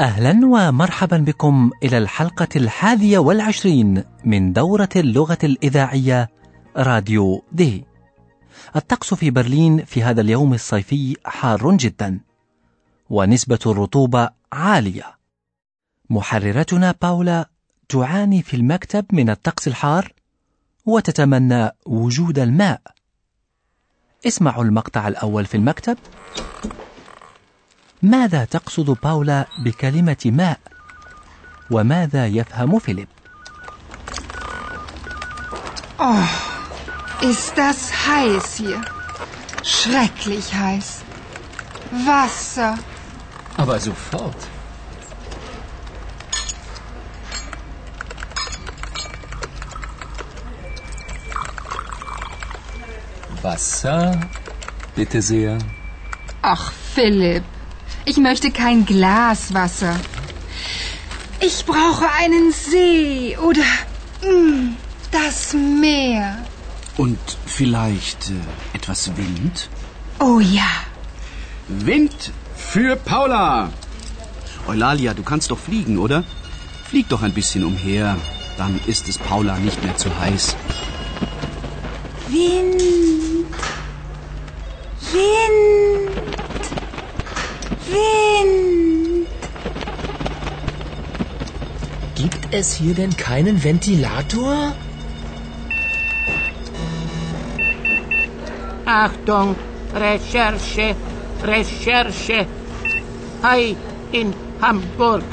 أهلا ومرحبا بكم إلى الحلقة الحادية والعشرين من دورة اللغة الإذاعية راديو دي. الطقس في برلين في هذا اليوم الصيفي حار جدا ونسبة الرطوبة عالية. محررتنا باولا تعاني في المكتب من الطقس الحار وتتمنى وجود الماء. اسمعوا المقطع الأول في المكتب. ماذا تقصد باولا بكلمة ماء؟ وماذا يفهم فيليب؟ Oh, ist das heiß hier. Schrecklich heiß. Wasser. Aber sofort. Wasser, bitte sehr. Ach, Philipp. Ich möchte kein Glas Wasser. Ich brauche einen See oder mm, das Meer. Und vielleicht äh, etwas Wind? Oh ja. Wind für Paula. Eulalia, du kannst doch fliegen, oder? Flieg doch ein bisschen umher. Dann ist es Paula nicht mehr zu heiß. Wind. es hier denn keinen Ventilator? Achtung, Recherche, Recherche. Hi in Hamburg.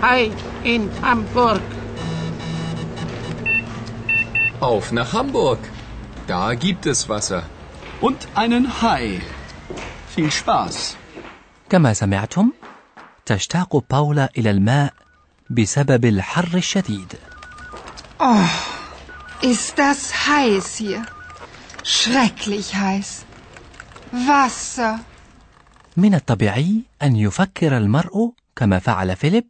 Hi in Hamburg. Auf nach Hamburg. Da gibt es Wasser. Und einen Hai. Viel Spaß. كما سمعتم تشتاق باولا إلى الماء بسبب الحر الشديد Oh, ist das heiß hier. Schrecklich heiß. Wasser. من الطبيعي أن يفكر المرء كما فعل فيليب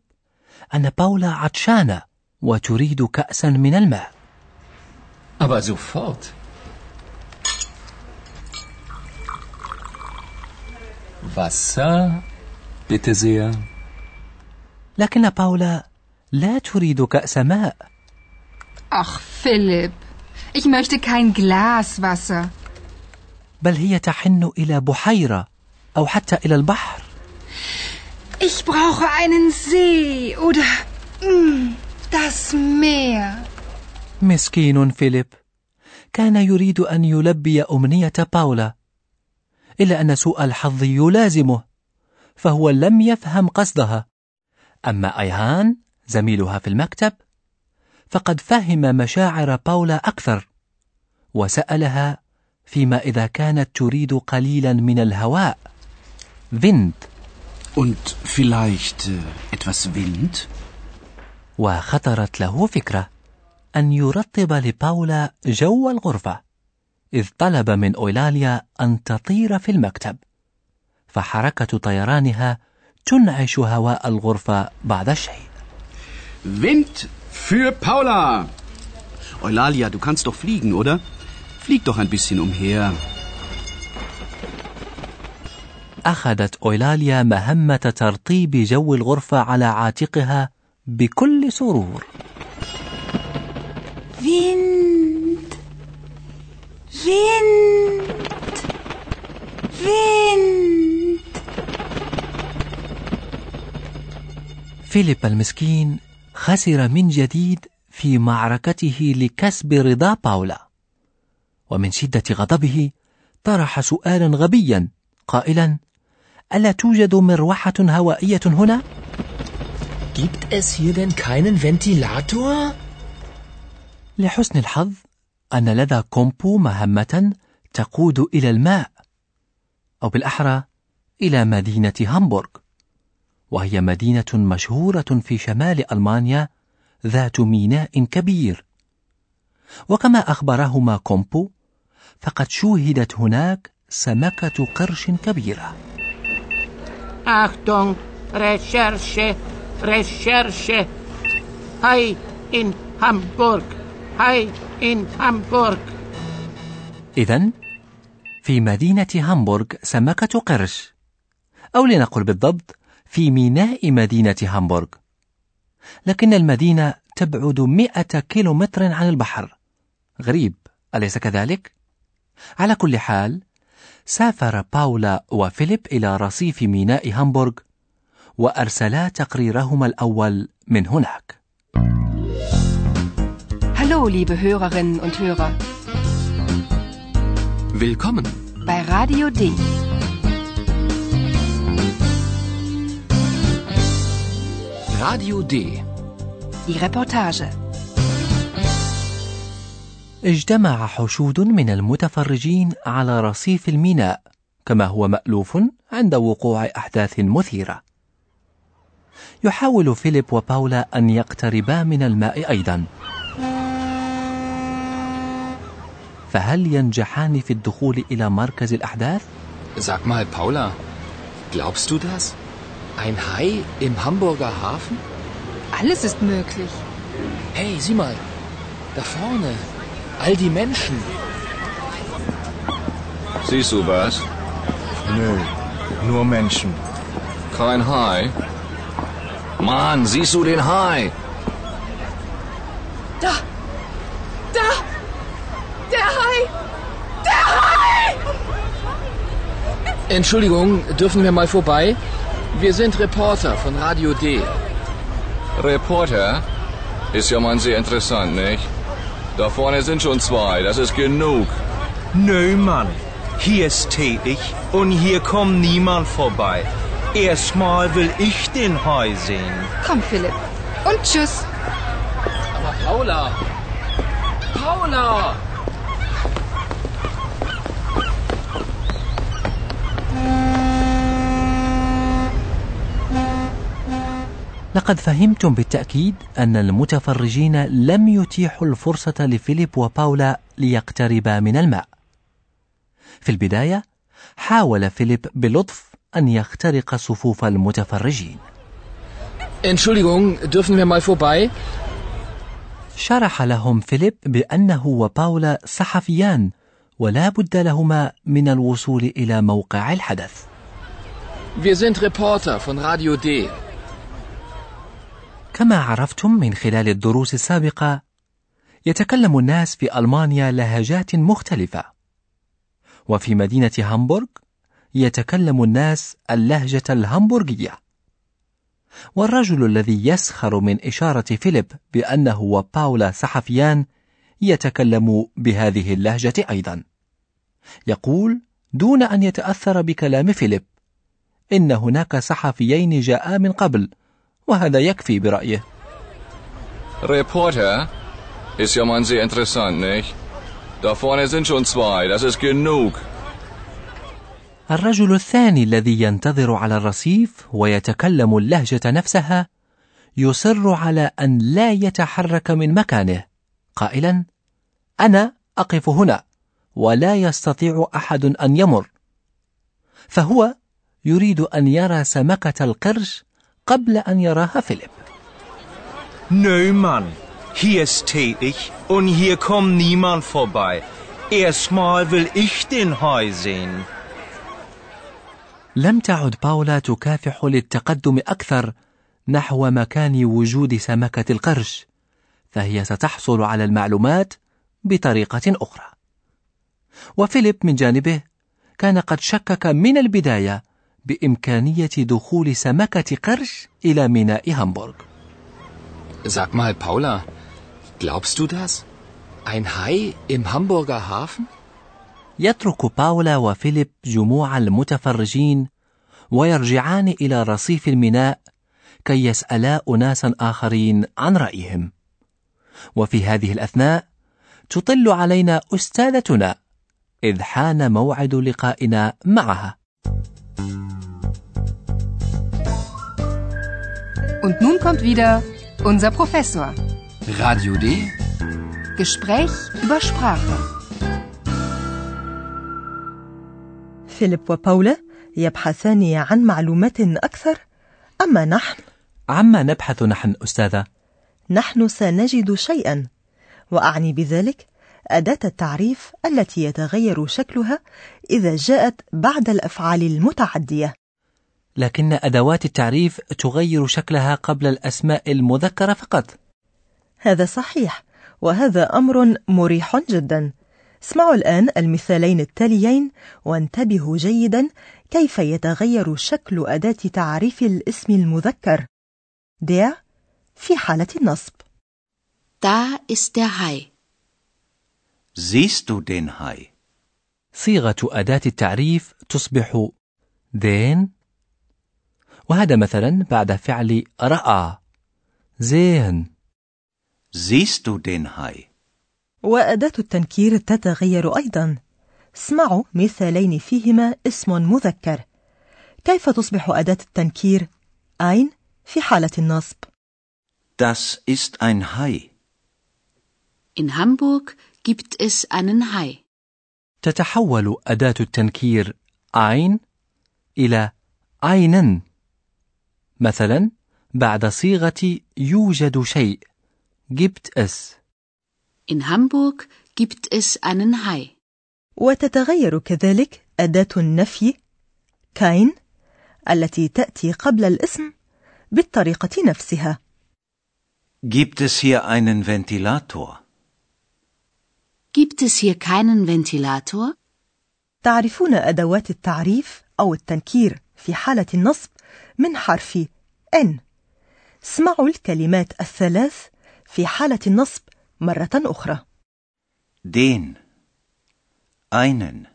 أن باولا عطشانة وتريد كأسا من الماء Aber sofort. Wasser, bitte sehr. لكن باولا لا تريد كأس ماء Ach, Philipp. Ich möchte kein Glas Wasser. بل هي تحن إلى بحيرة أو حتى إلى البحر Ich brauche einen See oder mm, das Meer. مسكين فيليب كان يريد أن يلبي أمنية باولا إلا أن سوء الحظ يلازمه فهو لم يفهم قصدها أما أيهان زميلها في المكتب فقد فهم مشاعر باولا أكثر وسألها فيما إذا كانت تريد قليلا من الهواء فيند Und vielleicht äh, etwas Wind? وخطرت له فكرة أن يرطب لباولا جو الغرفة إذ طلب من أويلاليا أن تطير في المكتب فحركة طيرانها تنعش هواء الغرفة بعض الشيء Wind für Paula. Eulalia, du kannst doch fliegen, oder? Flieg doch ein bisschen umher. أخذت أويلاليا مهمة ترطيب جو الغرفة على عاتقها بكل سرور Wind. Wind. Wind. فيليب المسكين خسر من جديد في معركته لكسب رضا باولا ومن شدة غضبه طرح سؤالا غبيا قائلا ألا توجد مروحة هوائية هنا؟ Gibt es hier denn keinen Ventilator? لحسن الحظ أن لدى كومبو مهمة تقود إلى الماء أو بالأحرى إلى مدينة هامبورغ وهي مدينة مشهورة في شمال ألمانيا ذات ميناء كبير وكما أخبرهما كومبو فقد شوهدت هناك سمكة قرش كبيرة Achtung, Recherche, Recherche. Hai in Hamburg. Hai in Hamburg. إذا في مدينة هامبورغ سمكة قرش أو لنقل بالضبط في ميناء مدينة هامبورغ لكن المدينة تبعد مئة كيلومتر عن البحر غريب أليس كذلك؟ على كل حال سافر باولا وفيليب إلى رصيف ميناء هامبورغ وأرسلا تقريرهما الأول من هناك Hallo, liebe Hörerinnen und Hörer, Willkommen. bei Radio D. Radio D. Die Reportage. اجتمع حشود من المتفرجين على رصيف الميناء كما هو مألوف عند وقوع أحداث مثيرة. يحاول فيليب وباولا أن يقتربا من الماء أيضا. فهل ينجحان في الدخول إلى مركز الأحداث؟ Sag mal, Paula, glaubst du das? Ein Hai im Hamburger Hafen? Alles ist möglich. Hey, sieh mal, da vorne, all die Menschen. Siehst du was? Nö, nur Menschen. Kein Hai. Mann, siehst du den Hai? Da! Da! Der Hai! Entschuldigung, dürfen wir mal vorbei? Wir sind Reporter von Radio D. Reporter? Ist ja mal sehr interessant, nicht? Da vorne sind schon zwei, das ist genug. Nö, Mann. Hier ist tätig und hier kommt niemand vorbei. Erstmal will ich den Hai sehen. Komm, Philipp. Und tschüss. Aber Paula! Paula! لقد فهمتم بالتأكيد أن المتفرجين لم يتيحوا الفرصة لفيليب وباولا ليقتربا من الماء. في البداية حاول فيليب بلطف أن يخترق صفوف المتفرجين. Entschuldigung, dürfen wir mal vorbei? شرح لهم فيليب بأنه وباولا صحفيان ولا بد لهما من الوصول إلى موقع الحدث. Wir sind Reporter von Radio D. كما عرفتم من خلال الدروس السابقة يتكلم الناس في ألمانيا لهجات مختلفة. وفي مدينة هامبورغ يتكلم الناس اللهجة الهامبورغية. والرجل الذي يسخر من إشارة فيليب بأنه وباولا صحفيان يتكلم بهذه اللهجة أيضا. يقول دون أن يتأثر بكلام فيليب إن هناك صحفيين جاءا من قبل وهذا يكفي برأيه Reporter? Ist ja mal sehr interessant, nicht? Da vorne sind schon zwei, das ist genug. الرجل الثاني الذي ينتظر على الرصيف ويتكلم اللهجة نفسها يصر على أن لا يتحرك من مكانه قائلا أنا أقف هنا ولا يستطيع أحد أن يمر فهو يريد أن يرى سمكة القرش قبل أن يراها فيليب Nö, Mann. Hier ist tätig und hier kommt niemand vorbei. Erstmal will ich den Hai sehen. لم تعد باولا تكافح للتقدم أكثر نحو مكان وجود سمكة القرش فهي ستحصل على المعلومات بطريقة أخرى وفيليب من جانبه كان قد شكك من البداية بإمكانية دخول سمكة قرش إلى ميناء هامبورغ Sag mal, Paula, glaubst du das? Ein Hai im Hamburger Hafen? يترك باولا وفيليب جموع المتفرجين ويرجعان إلى رصيف الميناء كي يسألا أناسا آخرين عن رأيهم وفي هذه الأثناء تطل علينا أستاذتنا إذ حان موعد لقائنا معها Und nun kommt wieder unser Professor. Radio D. Gespräch über Sprache. فيليب وباولا يبحثان عن معلومات أكثر أما نحن عما نبحث نحن أستاذة نحن سنجد شيئا وأعني بذلك أداة التعريف التي يتغير شكلها إذا جاءت بعد الأفعال المتعدية لكن أدوات التعريف تغير شكلها قبل الأسماء المذكرة فقط هذا صحيح وهذا أمر مريح جدا اسمعوا الآن المثالين التاليين وانتبهوا جيدا كيف يتغير شكل أداة تعريف الاسم المذكر der في حالة النصب Da ist der Hai. Siehst du den Hai? صيغة أداة التعريف تصبح دين وهذا مثلا بعد فعل رأى. زين. Siehst du den Hai? وأداة التنكير تتغير أيضا. اسمعوا مثالين فيهما اسم مذكر. كيف تصبح أداة التنكير؟ ein في حالة النصب. Das ist ein Hai. In Hamburg gibt es einen Hai. تتحول أداة التنكير ein إلى einen مثلا بعد صيغة يوجد شيء gibt es In Hamburg gibt es einen Hai. وتتغير كذلك أداة النفي kein التي تأتي قبل الاسم بالطريقة نفسها Gibt es hier einen Ventilator? Gibt es hier keinen Ventilator? تعرفون أدوات التعريف أو التنكير في حالة النصب من حرف N اسمعوا الكلمات الثلاث في حالة النصب مرة أخرى Den. Einen.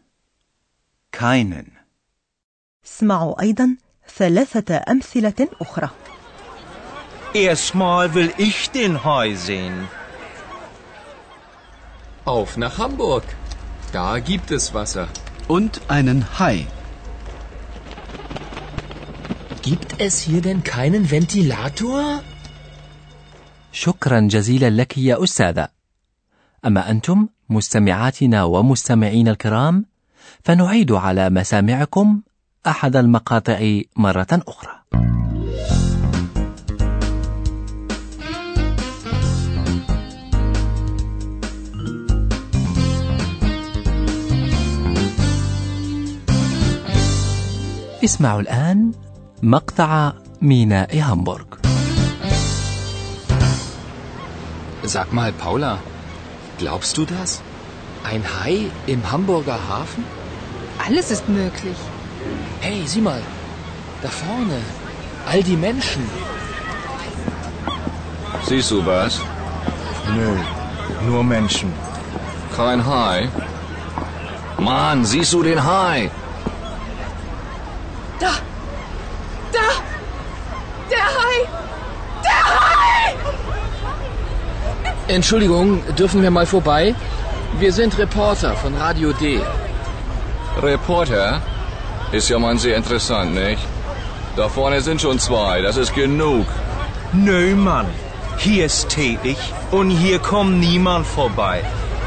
Keinen. اسمعوا أيضا ثلاثة أمثلة أخرى Erstmal will ich den Hai sehen. Auf nach Hamburg. Da gibt es Wasser. Und einen Hai. Gibt es hier denn keinen Ventilator? شكرا جزيلا لك يا أستاذة أما أنتم مستمعاتنا ومستمعين الكرام فنعيد على مسامعكم أحد المقاطع مرة أخرى اسمعوا الآن مقطع ميناء هامبورغ Sag mal, Paula, glaubst du das? Ein Hai im Hamburger Hafen? Alles ist möglich. Hey, sieh mal, da vorne, all die Menschen. Siehst du was? Nö, nur Menschen. Kein Hai? Mann, siehst du den Hai? Entschuldigung, dürfen wir mal vorbei? Wir sind Reporter von Radio D. Reporter? Ist ja mal sehr interessant, nicht? Da vorne sind schon zwei, das ist genug. Nö, Mann. Hier ist tätig und hier kommt niemand vorbei.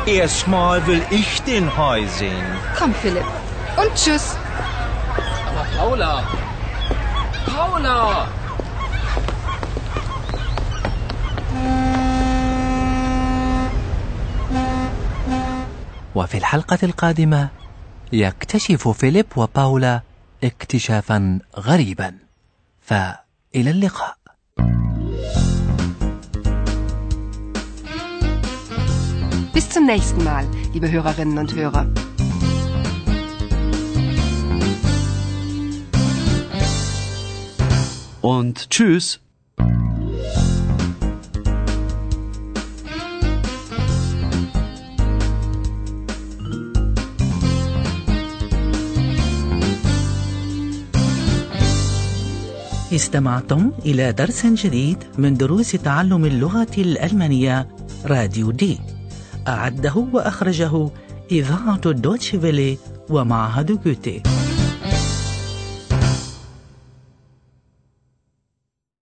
Erstmal will ich den Hai sehen. Komm, Philipp. Und tschüss. Aber Paula! Paula! وفي الحلقة القادمة يكتشف فيليب وباولا اكتشافا غريبا فإلى اللقاء Bis zum nächsten Mal, liebe Hörerinnen und Hörer. Und tschüss. استمعتم إلى درس جديد من دروس تعلم اللغة الألمانية راديو دي. أعده وأخرجه إذاعة الدوتشفيلي ومعهد جوتي.